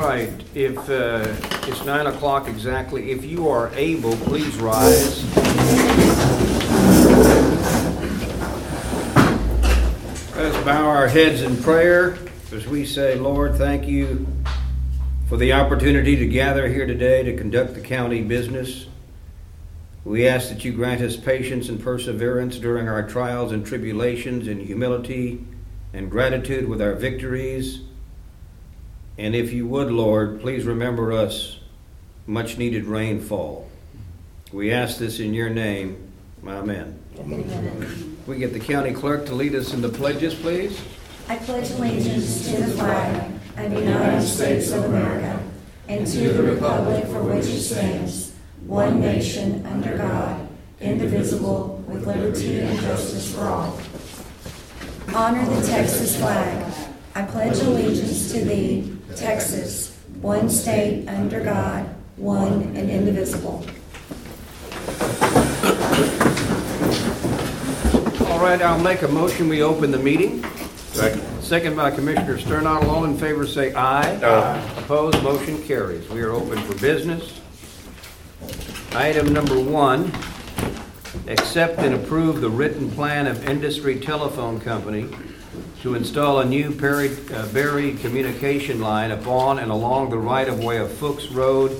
right, if, uh, it's nine o'clock exactly, if you are able, please rise. Let us bow our heads in prayer as we say, Lord, thank you for the opportunity to gather here today to conduct the county business. We ask that you grant us patience and perseverance during our trials and tribulations in humility and gratitude with our victories. And if you would, Lord, please remember us much needed rainfall. We ask this in your name. Amen. We get the county clerk to lead us in the pledges, please. I pledge allegiance to the flag of the United States of America and to the republic for which it stands, one nation, under God, indivisible, with liberty and justice for all. Honor the Texas flag. I pledge allegiance to thee, Texas, one state, under God, one and indivisible. All right, I'll make a motion, we open the meeting. Second. Second by Commissioner Sternadel. All in favor say aye. Aye. Opposed, motion carries. We are open for business. Item number one, accept and approve the written plan of Industry Telephone Company to install a new Perry- uh, buried communication line upon and along the right-of-way of Fuchs Road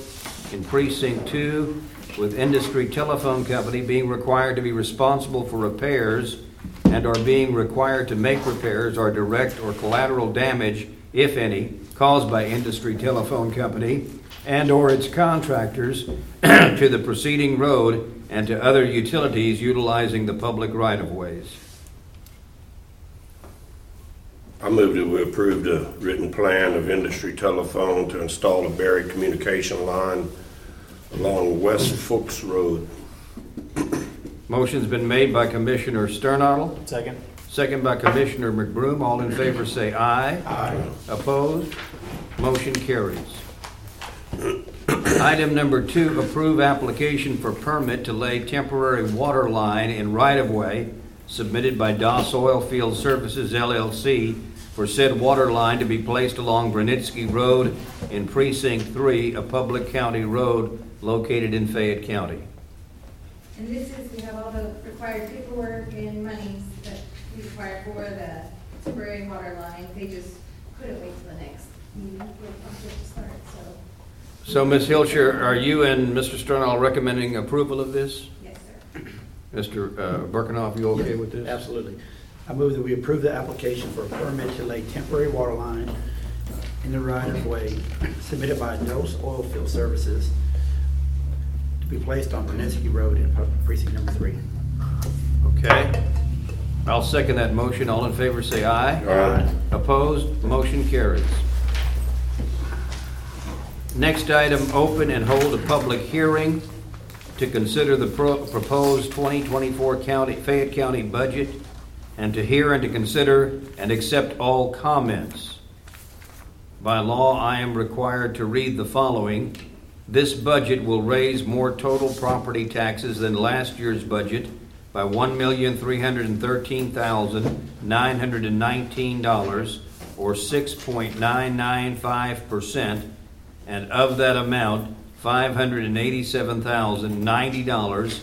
in Precinct 2, with Industry Telephone Company being required to be responsible for repairs and are being required to make repairs or direct or collateral damage, if any, caused by Industry Telephone Company and/or its contractors to the preceding road and to other utilities utilizing the public right-of-ways. I move that we approve the written plan of industry telephone to install a buried communication line along West Fuchs Road. Motion's been made by Commissioner Sternadel, Second. second by Commissioner McBroom. All in favor say aye. Aye. Opposed? Motion carries. Item number two, approve application for permit to lay temporary water line in right-of-way submitted by DOS Oil Field Services LLC for said water line to be placed along Granitsky Road in Precinct Three, a public county road located in Fayette County. And this is, we have all the required paperwork and monies that we require for the temporary water line. They just couldn't wait till the next meeting for the project to start, so, So, Ms. Hilscher, are you and Mr. Sternall recommending approval of this? yes, sir. Mr. uh, Berckenhoff, you okay with this? Absolutely. I move that we approve the application for a permit to lay temporary water line in the right-of-way submitted by Dose Oil Field Services to be placed on Bernetsky Road in precinct number three. Okay. I'll second that motion. All in favor, say aye. Aye. Opposed? Motion carries. Next item, open and hold a public hearing to consider the pro- proposed 2024 county, Fayette County budget and to hear and to consider and accept all comments. By law, I am required to read the following This budget will raise more total property taxes than last year's budget by $1,313,919, or 6.995%, and of that amount, $587,090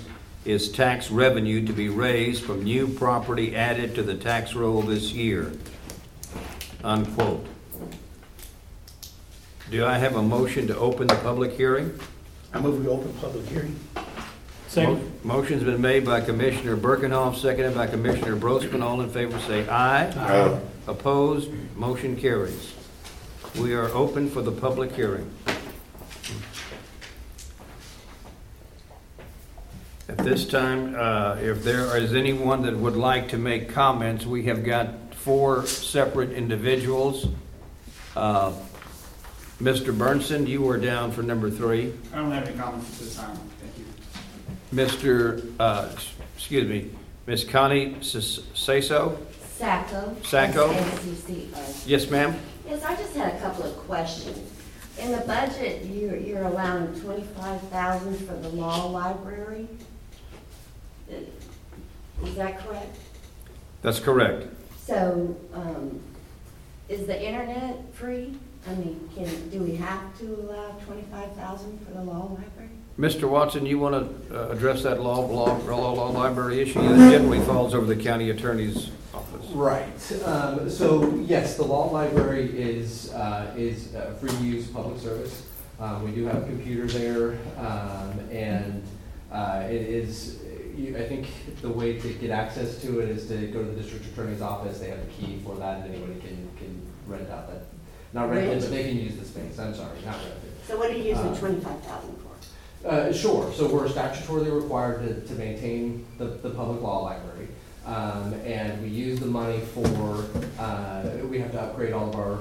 is tax revenue to be raised from new property added to the tax roll this year. Unquote. Do I have a motion to open the public hearing? I move we open public hearing. Mo- Motion's been made by Commissioner Berckenhoff, seconded by Commissioner Brosman. All in favor say aye. Aye. Opposed? Motion carries. We are open for the public hearing. At this time, uh, if there is anyone that would like to make comments, we have got four separate individuals. Uh, Mr. Burnson, you were down for number three. I don't have any comments at this time, thank you. Mr., uh, excuse me, Ms. Connie Saso? Sacco. Sacco? S-A-C-C-O. Yes, ma'am? Yes, I just had a couple of questions. In the budget, you're, you're allowing twenty-five thousand for the law library? Is that correct? That's correct. So, um, is the internet free? I mean, can, do we have to allow twenty-five thousand for the law library? Mr. Watson, you want to address that law, law, law, law library issue that generally falls over the county attorney's office? Right. Um, so yes, the law library is uh, is a free use public service. Um, we do have a computer there, um, and uh, it is. You, I think the way to get access to it is to go to the district attorney's office. They have the key for that, and anybody can can rent out that. Not rent it, but they can use the space. I'm sorry, not rent it. So what are you using Uh, twenty-five thousand for? Uh, sure, so we're statutorily required to, to maintain the, the public law library. Um, and we use the money for, uh, we have to upgrade all of our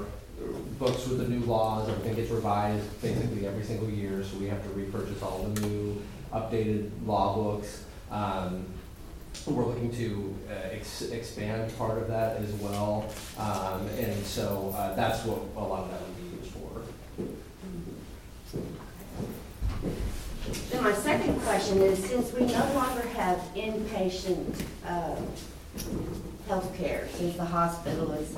books with the new laws, everything gets revised basically every single year, so we have to repurchase all the new updated law books. Um, we're looking to uh, ex- expand part of that as well, um, and so, uh, that's what a lot of that would be used for. Then my second question is, since we no longer have inpatient um, healthcare, since the hospital is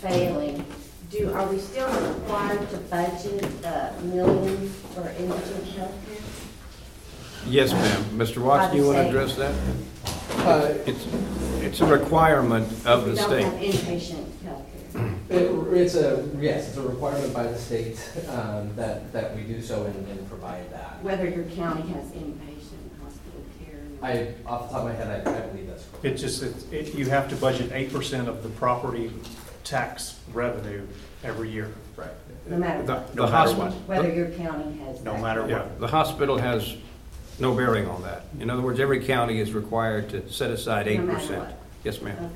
failing, do, are we still required to budget uh, millions for inpatient healthcare? Yes, ma'am. Mr. Watson, you want to address that? Uh, It's, it's a requirement of the We don't have state. inpatient healthcare. It- It's a, yes, it's a requirement by the state um, that, that we do so and and provide that. Whether your county has inpatient hospital care. I, off the top of my head, I I believe that's correct. It just, it, it- you have to budget eight percent of the property tax revenue every year, Right. No matter The what, the hospital, whether your county has. no that. matter yeah, what. the hospital has no bearing on that. In other words, every county is required to set aside No eight matter percent. what. Yes, ma'am.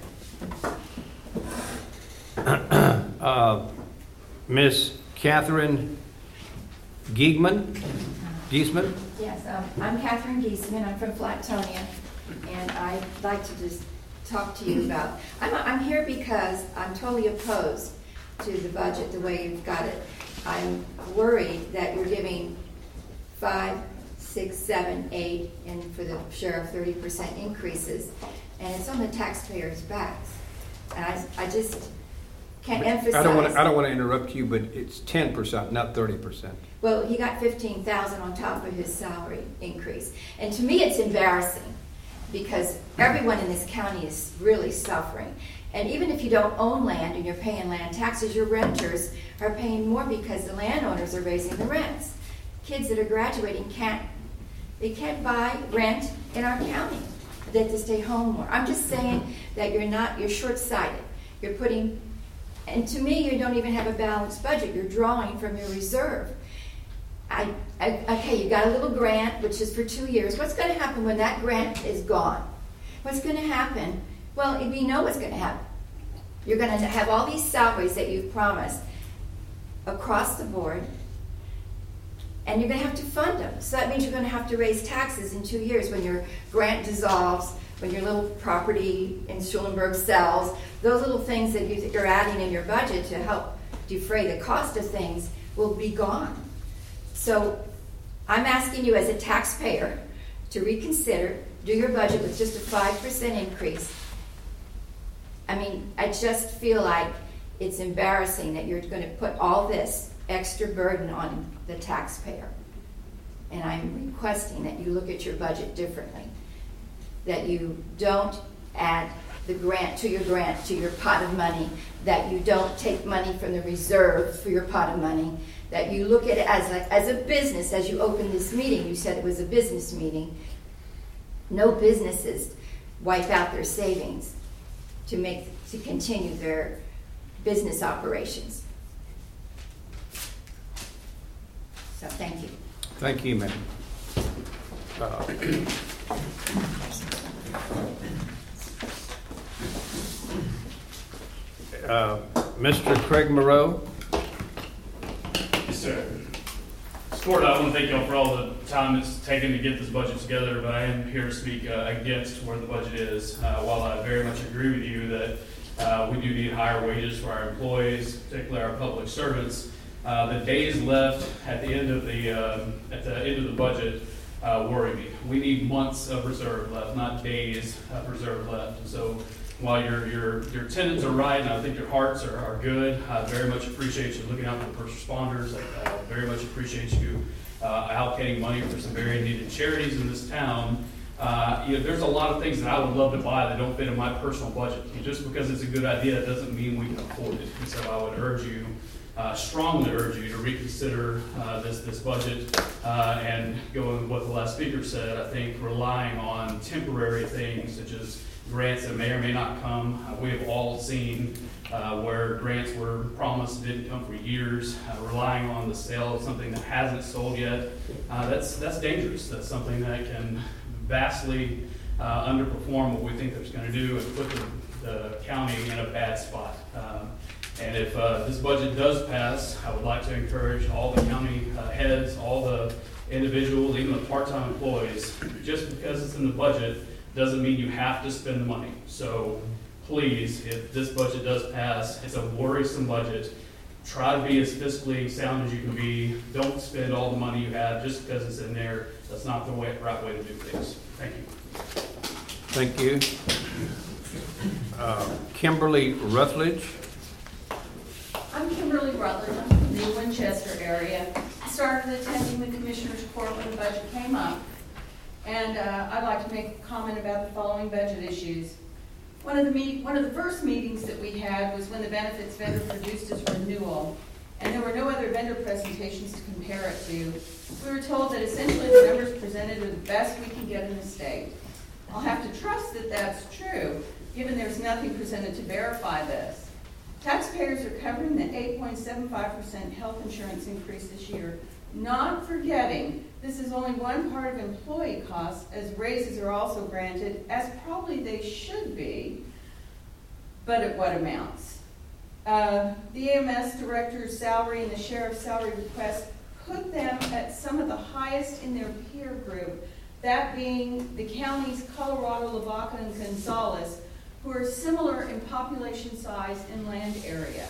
Okay. Uh, Ms. Catherine Giegman, Giesman? Yes, um, I'm Catherine Geisman, I'm from Flatonia, and I'd like to just talk to you about, I'm, I'm here because I'm totally opposed to the budget, the way you've got it. I'm worried that you're giving five, six, seven, eight, and for the sheriff, thirty percent increases, and it's on the taxpayers' backs. And I, I just can't emphasize. I don't want to, I don't want to interrupt you, but it's ten percent, not thirty percent. Well, he got fifteen thousand on top of his salary increase. And to me, it's embarrassing because everyone in this county is really suffering. And even if you don't own land and you're paying land taxes, your renters are paying more because the landowners are raising the rents. Kids that are graduating can't, they can't buy rent in our county. They have to stay home more. I'm just saying that you're not, you're short-sighted. You're putting, and to me, you don't even have a balanced budget. You're drawing from your reserve. I, I, okay, you got a little grant, which is for two years. What's going to happen when that grant is gone? What's going to happen? Well, we know what's going to happen. You're going to have all these salaries that you've promised across the board, and you're going to have to fund them. So that means you're going to have to raise taxes in two years when your grant dissolves, when your little property in Schulenburg sells. Those little things that you- you're adding in your budget to help defray the cost of things will be gone. So I'm asking you as a taxpayer to reconsider, do your budget with just a five percent increase. I mean, I just feel like it's embarrassing that you're gonna put all this extra burden on the taxpayer. And I'm requesting that you look at your budget differently. That you don't add the grant to your grant, to your pot of money, that you don't take money from the reserve for your pot of money, that you look at it as a, as a business, as you opened this meeting, you said it was a business meeting. No businesses wipe out their savings to make, to continue their business operations. So, thank you. Thank you, ma'am. Uh, uh, Mr. Craig Moreau? Yes, sir. Stuart, I want to thank y'all for all the time it's taken to get this budget together, but I am here to speak uh, against where the budget is. Uh, While I very much agree with you that uh, we do need higher wages for our employees, particularly our public servants, uh, the days left at the end of the, um, at the end of the budget uh, worry me. We need months of reserve left, not days of reserve left. And so while your, your, your tenants are right, and I think your hearts are, are good, I very much appreciate you looking out for the first responders. I uh, very much appreciate you uh, allocating money for some very needed charities in this town. Uh, you know, there's a lot of things that I would love to buy that don't fit in my personal budget. And just because it's a good idea doesn't mean we can afford it. And so I would urge you, uh, strongly urge you to reconsider uh, this, this budget uh, and go with what the last speaker said. I think relying on temporary things such as grants that may or may not come. Uh, We have all seen uh, where grants were promised, didn't come for years, uh, relying on the sale of something that hasn't sold yet. That's, that's dangerous. That's something that can vastly underperform what we think it's going to do and put the, the county in a bad spot. Um, And if uh, this budget does pass, I would like to encourage all the county uh, heads, all the individuals, even the part-time employees, just because it's in the budget, doesn't mean you have to spend the money. So please, if this budget does pass, it's a worrisome budget. Try to be as fiscally sound as you can be. Don't spend all the money you have just because it's in there. That's not the way, right way to do things. Thank you. Thank you. Uh, Kimberly Rutledge. I'm Kimberly Rutledge, I'm from the Winchester area. I started attending the Commissioners Court when the budget came up, and uh, I'd like to make a comment about the following budget issues. One of the meet, one of the first meetings that we had was when the benefits vendor produced his renewal, and there were no other vendor presentations to compare it to. We were told that essentially the numbers presented are the best we can get in the state. I'll have to trust that that's true, given there's nothing presented to verify this. Taxpayers are covering the eight point seven five percent health insurance increase this year, not forgetting this is only one part of employee costs, as raises are also granted, as probably they should be, but at what amounts? Uh, The EMS director's salary and the sheriff's salary request put them at some of the highest in their peer group, that being the counties Colorado, Lavaca, and Gonzales, who are similar in population size and land area.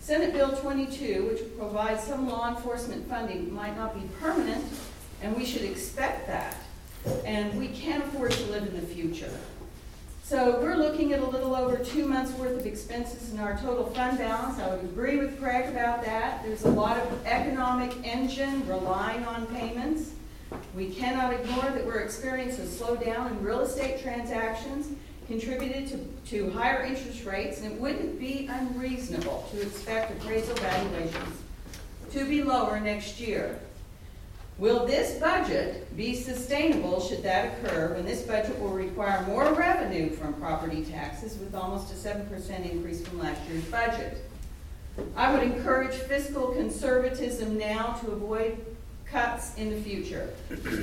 Senate Bill 22, which provides some law enforcement funding, might not be permanent, and we should expect that. And we can't afford to live in the future. So we're looking at a little over two months' worth of expenses in our total fund balance. I would agree with Craig about that. There's a lot of economic engine relying on payments. We cannot ignore that we're experiencing a slowdown in real estate transactions contributed to, to higher interest rates, and it wouldn't be unreasonable to expect appraisal valuations to be lower next year. Will this budget be sustainable should that occur when this budget will require more revenue from property taxes with almost a seven percent increase from last year's budget? I would encourage fiscal conservatism now to avoid cuts in the future.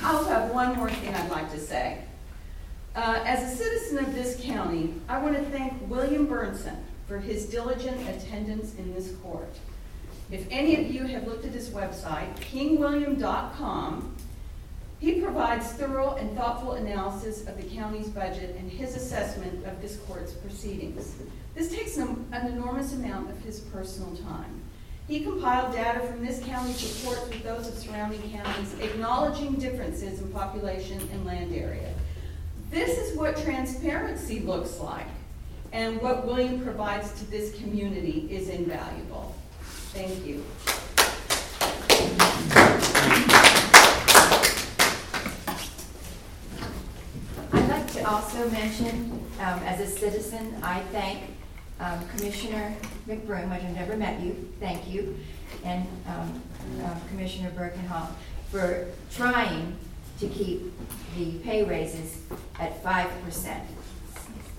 I also have one more thing I'd like to say. Uh, As a citizen of this county, I want to thank William Burnson for his diligent attendance in this court. If any of you have looked at his website, kingwilliam.com, he provides thorough and thoughtful analysis of the county's budget and his assessment of this court's proceedings. This takes an an enormous amount of his personal time. He compiled data from this county's reports with those of surrounding counties, acknowledging differences in population and land area. This is what transparency looks like, and what William provides to this community is invaluable. Thank you. I'd like to also mention, um, as a citizen, I thank um, Commissioner McBroom, which I've never met you, thank you, and um, um, Commissioner Berckenhoff for trying to keep the pay raises at five percent,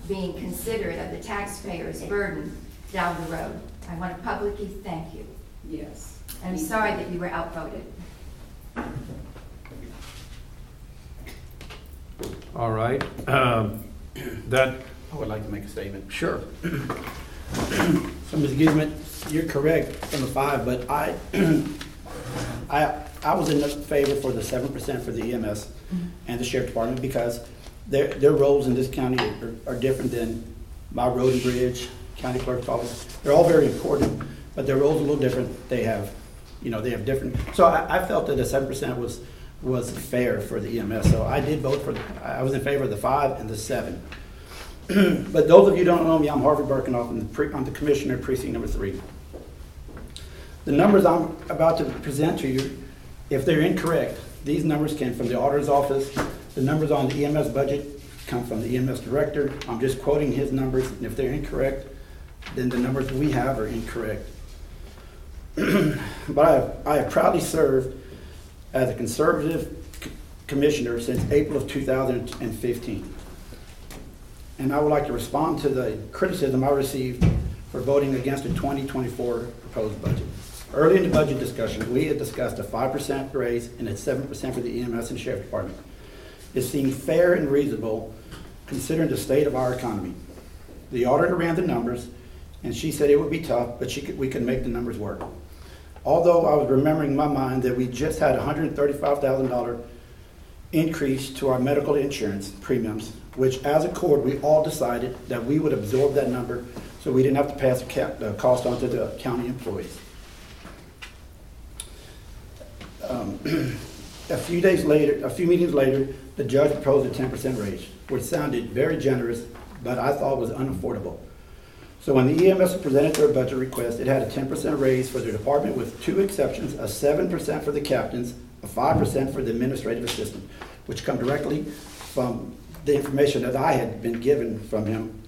being considerate of the taxpayers' burden down the road. I want to publicly thank you. Yes. I'm sorry that you were outvoted. All right. Um, That, I would like to make a statement. sure. So, Ms. Gizmet, you're correct from the five, but I, I, I was in favor for the seven percent for the EMS mm-hmm. and the sheriff department because their, their roles in this county are, are different than my road and bridge, county clerk's office. They're all very important, but their roles are a little different. They have, you know, they have different, so I, I felt that the seven percent was, was fair for the EMS. So I did vote for, the- I was in favor of the five and the seven. But those of you who don't know me, I'm Harvey Berckenhoff, I'm the pre- I'm the commissioner of precinct number three. The numbers I'm about to present to you, if they're incorrect, these numbers came from the auditor's office. The numbers on the EMS budget come from the EMS director. I'm just quoting his numbers, and if they're incorrect, then the numbers we have are incorrect. But I have, I have proudly served as a conservative c- commissioner since April of 2015. And I would like to respond to the criticism I received for voting against the 2024 proposed budget. Early in the budget discussion, we had discussed a 5% raise and a 7% for the EMS and Sheriff Department. It seemed fair and reasonable considering the state of our economy. The auditor ran the numbers, and she said it would be tough, but she could, we could make the numbers work. Although I was remembering in my mind that we just had a $135,000 increase to our medical insurance premiums, which as a court, we all decided that we would absorb that number so we didn't have to pass the cost on to the county employees. Um, A few days later, a few meetings later, the judge proposed a ten percent raise, which sounded very generous, but I thought was unaffordable. So when the EMS presented their budget request, it had a ten percent raise for their department with two exceptions, a seven percent for the captains, a five percent for the administrative assistant, which come directly from the information that I had been given from him.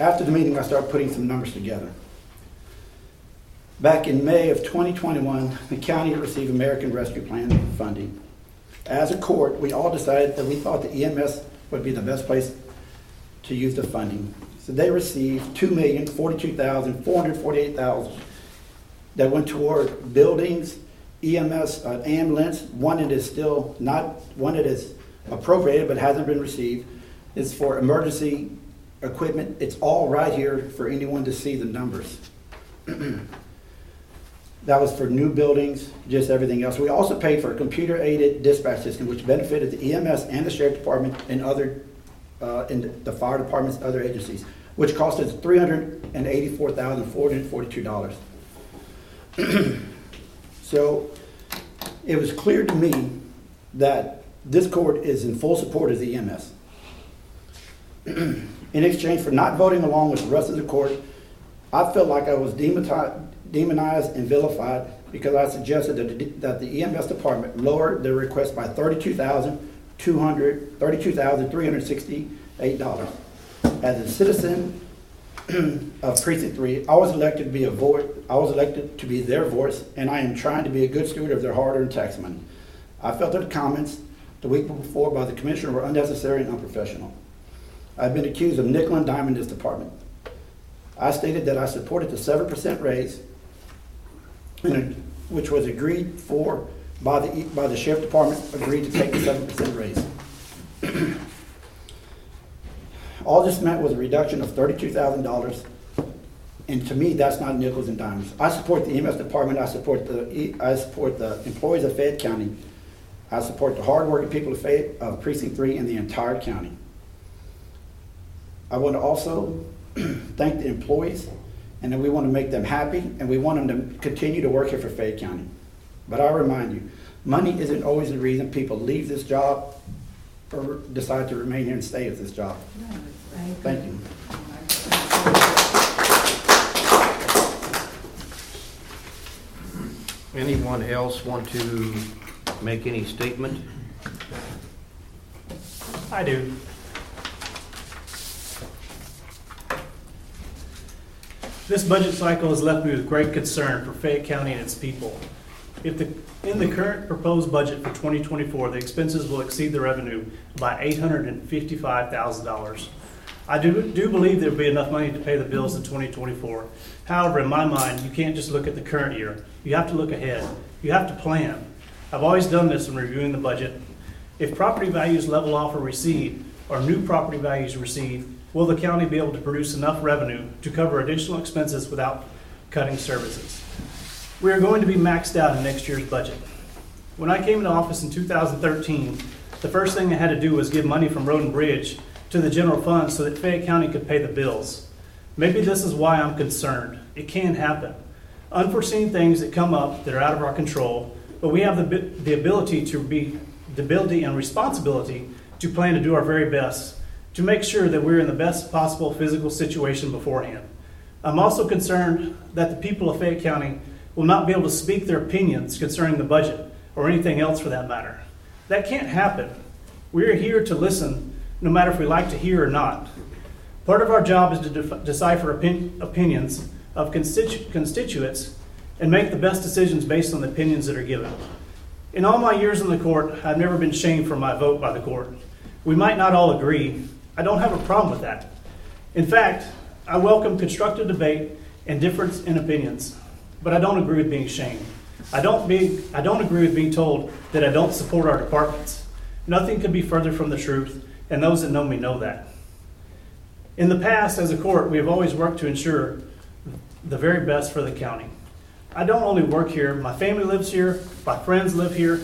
After the meeting, I started putting some numbers together. Back in May of 2021, the county received American Rescue Plan funding. As a court, we all decided that we thought the EMS would be the best place to use the funding. So they received two million forty-two thousand four hundred forty-eight thousand that went toward buildings, EMS, uh, ambulance. One that is still not, one that is appropriated but hasn't been received is for emergency equipment. It's all right here for anyone to see the numbers. That was for new buildings, just everything else. We also paid for a computer-aided dispatch system, which benefited the EMS and the sheriff department and other, uh, and the fire departments, other agencies, which cost us three hundred and eighty-four thousand, four hundred and forty-two dollars. So, it was clear to me that this court is in full support of the EMS. In exchange for not voting along with the rest of the court, I felt like I was demonized and vilified because I suggested that the, EMS department lower their request by thirty-two thousand two hundred, thirty-two thousand three hundred sixty-eight dollars. As a citizen of precinct three, I was elected to be a voice, I was elected to be their voice, and I am trying to be a good steward of their hard-earned tax money. I felt that the comments the week before by the commissioner were unnecessary and unprofessional. I've been accused of nickel and diming this department. I stated that I supported the seven percent raise, and it- which was agreed for by the, by the sheriff department, agreed to take the seven percent raise. All this meant was a reduction of thirty-two thousand dollars, and to me, that's not nickels and dimes. I support the EMS department, I support the, I support the employees of Fayette County, I support the hardworking people of Fayette, of precinct three and the entire county. I want to also thank the employees, and then we want to make them happy, and we want them to continue to work here for Fayette County. But I remind you, money isn't always the reason people leave this job or decide to remain here and stay at this job. Thank you. Anyone else want to make any statement? I do. This budget cycle has left me with great concern for Fayette County and its people. If the, in the current proposed budget for 2024, the expenses will exceed the revenue by $855,000. I do, do believe there'll be enough money to pay the bills in 2024. However, in my mind, you can't just look at the current year. You have to look ahead. You have to plan. I've always done this in reviewing the budget. If property values level off or recede, or new property values recede, will the county be able to produce enough revenue to cover additional expenses without cutting services? We are going to be maxed out in next year's budget. When I came into office in 2013, the first thing I had to do was give money from Road and Bridge to the general fund so that Fayette County could pay the bills. Maybe this is why I'm concerned. It can happen. Unforeseen things that come up that are out of our control, but we have the, the ability to be, the ability and responsibility to plan to do our very best to make sure that we're in the best possible physical situation beforehand. I'm also concerned that the people of Fayette County will not be able to speak their opinions concerning the budget or anything else for that matter. That can't happen. We're here to listen, no matter if we like to hear or not. Part of our job is to def- decipher opin- opinions of constitu- constituents and make the best decisions based on the opinions that are given. In all my years in the court, I've never been shamed for my vote by the court. We might not all agree. I don't have a problem with that. In fact, I welcome constructive debate and difference in opinions, but I don't agree with being shamed. I don't be, I don't agree with being told that I don't support our departments. Nothing could be further from the truth, and those that know me know that. In the past, as a court, we have always worked to ensure the very best for the county. I don't only work here, my family lives here, my friends live here.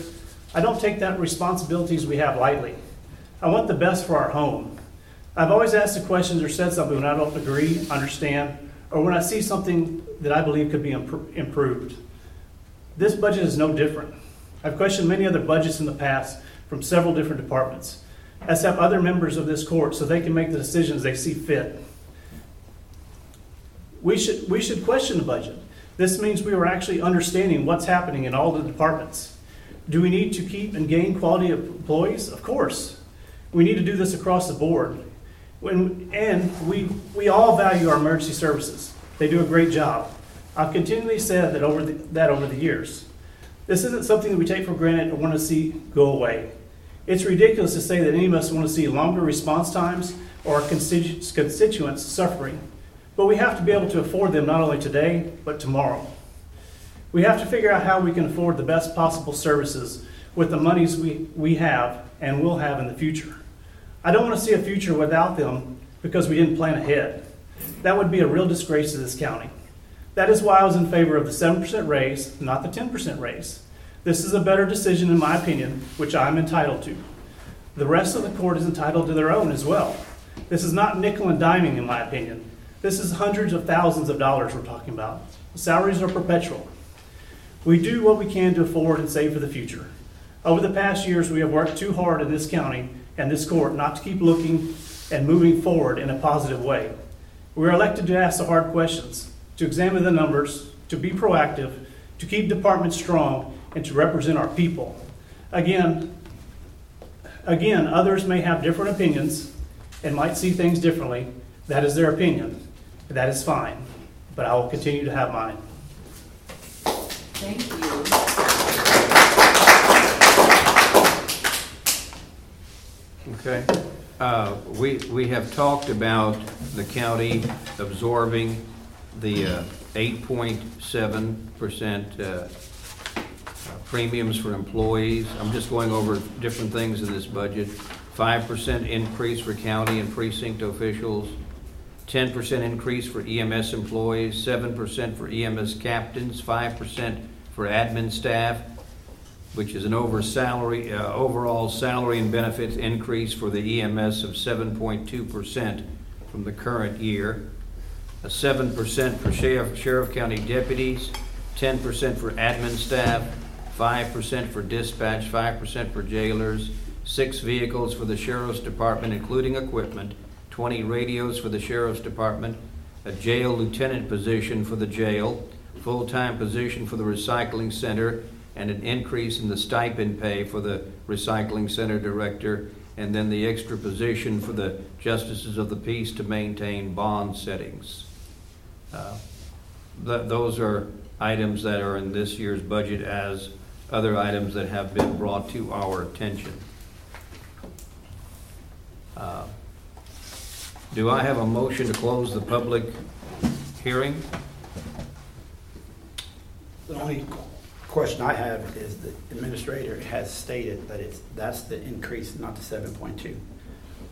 I don't take that responsibilities we have lightly. I want the best for our home. I've always asked the questions or said something when I don't agree, understand, or when I see something that I believe could be impro- improved. This budget is no different. I've questioned many other budgets in the past from several different departments, as have other members of this court, so they can make the decisions they see fit. We should, we should question the budget. This means we are actually understanding what's happening in all the departments. Do we need to keep and gain quality employees? Of course. We need to do this across the board. When, and we, we all value our emergency services. They do a great job. I've continually said that over the, that over the years. This isn't something that we take for granted or want to see go away. It's ridiculous to say that any of us want to see longer response times or our constituents suffering. But we have to be able to afford them not only today, but tomorrow. We have to figure out how we can afford the best possible services with the monies we, we have and will have in the future. I don't want to see a future without them because we didn't plan ahead. That would be a real disgrace to this county. That is why I was in favor of the 7% raise, not the 10% raise. This is a better decision, in my opinion, which I'm entitled to. The rest of the court is entitled to their own as well. This is not nickel and diming, in my opinion. This is hundreds of thousands of dollars we're talking about. Salaries are perpetual. We do what we can to afford and save for the future. Over the past years, we have worked too hard in this county and this court not to keep looking and moving forward in a positive way. We are elected to ask the hard questions, to examine the numbers, to be proactive, to keep departments strong, and to represent our people. Again, again, others may have different opinions and might see things differently. That is their opinion. That is fine. But I will continue to have mine. Thank you. Okay. Uh, We, we have talked about the county absorbing the uh, 8.7% uh, premiums for employees. I'm just going over different things in this budget. 5% increase for county and precinct officials, 10% increase for EMS employees, 7% for EMS captains, 5% for admin staff, which is an over salary, uh, overall salary and benefits increase for the EMS of 7.2% from the current year, a 7% for sheriff, sheriff county deputies, 10% for admin staff, 5% for dispatch, 5% for jailers, six vehicles for the sheriff's department, including equipment, 20 radios for the sheriff's department, a jail lieutenant position for the jail, full-time position for the recycling center, and an increase in the stipend pay for the recycling center director, and then the extra position for the justices of the peace to maintain bond settings. Uh, th- Those are items that are in this year's budget as other items that have been brought to our attention. Uh, Do I have a motion to close the public hearing? The only question I have is the administrator has stated that it's, that's the increase, not the seven point two.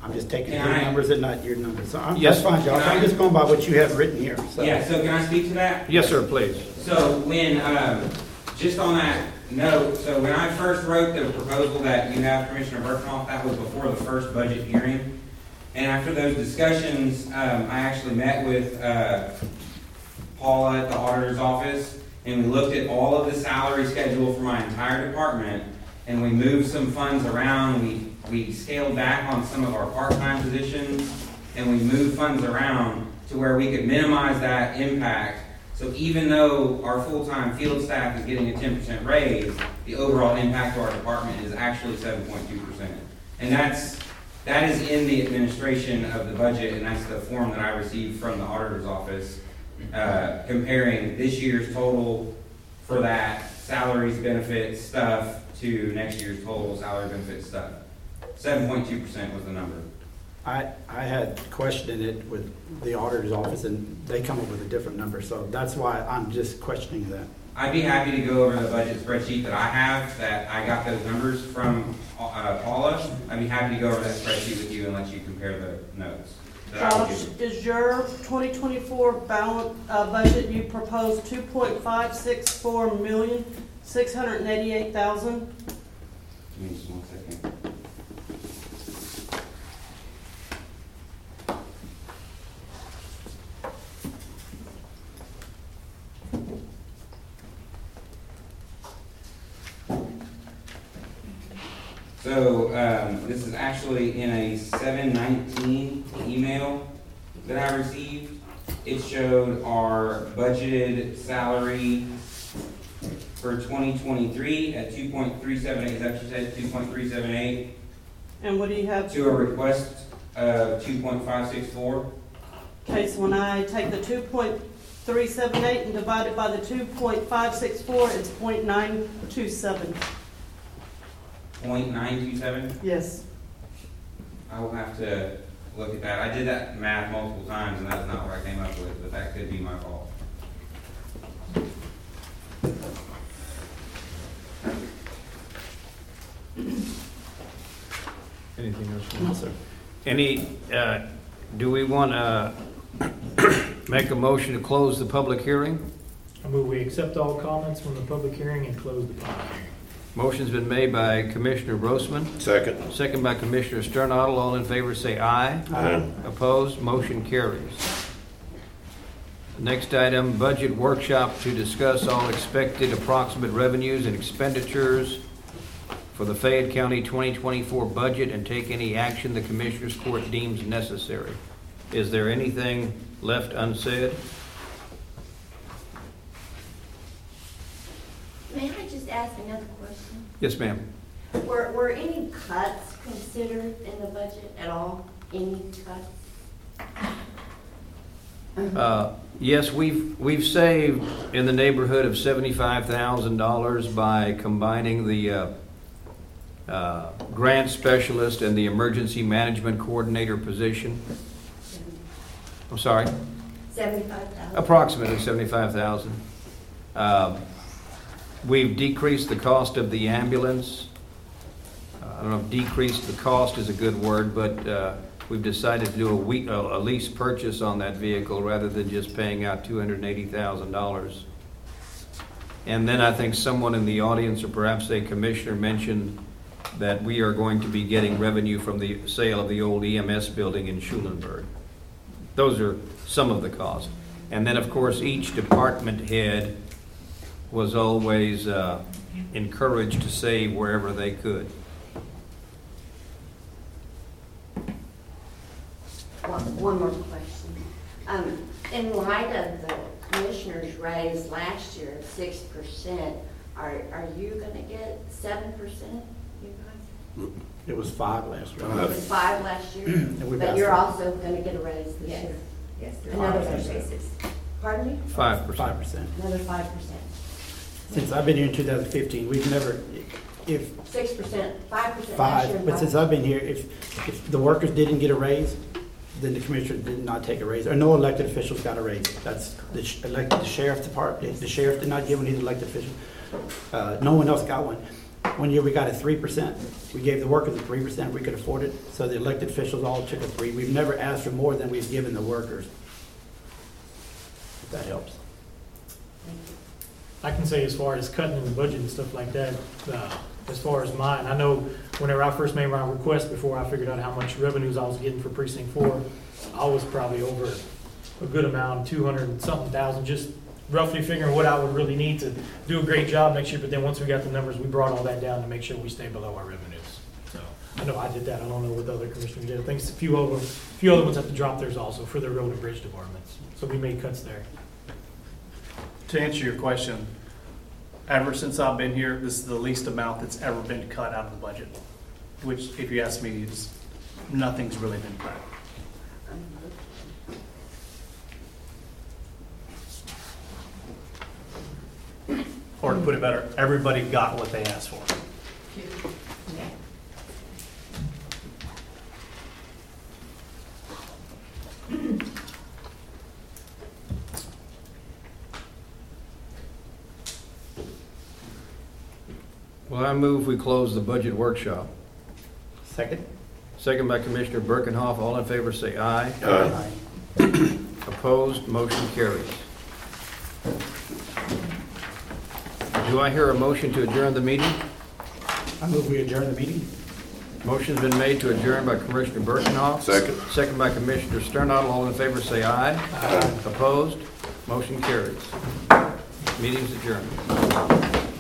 I'm just taking your I- numbers and not your numbers. So I'm, Yes. that's fine, Josh. I'm just going by what you have written here, so. Yeah, so can I speak to that? Yes, sir, please. So when, um, just on that note, so when I first wrote the proposal that you have Commissioner Burkhoff, that was before the first budget hearing. And after those discussions, um, I actually met with, uh, Paula at the auditor's office, and we looked at all of the salary schedule for my entire department. and we moved some funds around. We, we scaled back on some of our part-time positions, and we moved funds around to where we could minimize that impact. So even though our full-time field staff is getting a ten percent raise, the overall impact to our department is actually seven point two percent. And that's, that is in the administration of the budget, and that's the form that I received from the auditor's office, uh, comparing this year's total for that salaries, benefits, stuff, to next year's total salary, benefits, stuff. Seven point two percent was the number. I, I had questioned it with the auditor's office, and they come up with a different number, so that's why I'm just questioning that. I'd be happy to go over the budget spreadsheet that I have, that I got those numbers from uh, Paula. I'd be happy to go over that spreadsheet with you and let you compare the notes. That I would Josh, is your 2024 balance, uh, budget, you propose 2.564 million, 688,000? Give me just one second. So, um, this is actually in a seven nineteen email that I received. It showed our budgeted salary for twenty twenty-three at two point three seven eight, is that what you said, two point three seven eight? And what do you have? To a request of two point five six four? Okay, so when I take the 2.378 and divide it by the 2.564, it's .927. Point nine two seven? Yes. I will have to look at that. I did that math multiple times and that's not what I came up with, but that could be my fault. Anything else? No, sir. Any, uh, do we want to make a motion to close the public hearing? I move we accept all comments from the public hearing and close the public hearing. Motion's been made by Commissioner Grossman, Second. second by Commissioner Sternadel. All in favor, say aye. Aye. Opposed, motion carries. Next item, budget workshop to discuss all expected approximate revenues and expenditures for the Fayette County 2024 budget and take any action the Commissioners Court deems necessary. Is there anything left unsaid? May I just ask another question? Yes, ma'am. Were, were any cuts considered in the budget at all? Any cuts? Uh, Yes, we've, we've saved in the neighborhood of seventy-five thousand dollars by combining the uh, uh, grant specialist and the emergency management coordinator position. I'm sorry, Seventy-five thousand? approximately seventy-five thousand. We've decreased the cost of the ambulance. Uh, I don't know if decreased the cost is a good word, but uh, we've decided to do a a lease purchase on that vehicle rather than just paying out $280,000. And then I think someone in the audience, or perhaps a commissioner, mentioned that we are going to be getting revenue from the sale of the old EMS building in Schulenburg. Those are some of the costs. And then, of course, each department head was always uh, encouraged to save wherever they could. One, one more question. Um, in light of the commissioner's raise last year of six percent, are, are you gonna get seven percent, you guys? It was five last year. It was five last year, we've but asked you're for- also gonna get a raise this Yes. year. Yes, there Another are five some percent. basis. Pardon me? Five percent. Five percent. Another five percent. Since I've been here in 2015, we've never, if Six percent, five percent last year. five, and but since I've been here, if, if the workers didn't get a raise, then the commissioner did not take a raise, or no elected officials got a raise. That's, the sh- elected, the sheriff's department, the sheriff did not give one, he's an elected official. Uh, no one else got one. One year, we got a three percent. We gave the workers a three percent, we could afford it, so the elected officials all took a three. We've never asked for more than we've given the workers. If that helps. I can say as far as cutting in the budget and stuff like that, uh, as far as mine, I know whenever I first made my request before I figured out how much revenues I was getting for precinct four, I was probably over a good amount, two hundred and something thousand, just roughly figuring what I would really need to do a great job next year, but then once we got the numbers, we brought all that down to make sure we stay below our revenues. So, I know I did that, I don't know what the other commissioners did, I think a few of them, a few other ones have to drop theirs also for their road and bridge departments, so we made cuts there. To answer your question, ever since I've been here, this is the least amount that's ever been cut out of the budget. Which, if you ask me, is, nothing's really been cut. Or to put it better, everybody got what they asked for. Well, I move we close the budget workshop. Second? Second by Commissioner Berckenhoff. All in favor, say aye. Aye. Opposed, motion carries. Do I hear a motion to adjourn the meeting? I move we adjourn the meeting. Motion's been made to adjourn by Commissioner Berckenhoff. Second. Second by Commissioner Sternadel. All in favor, say aye. aye. Opposed, motion carries. Meeting's adjourned.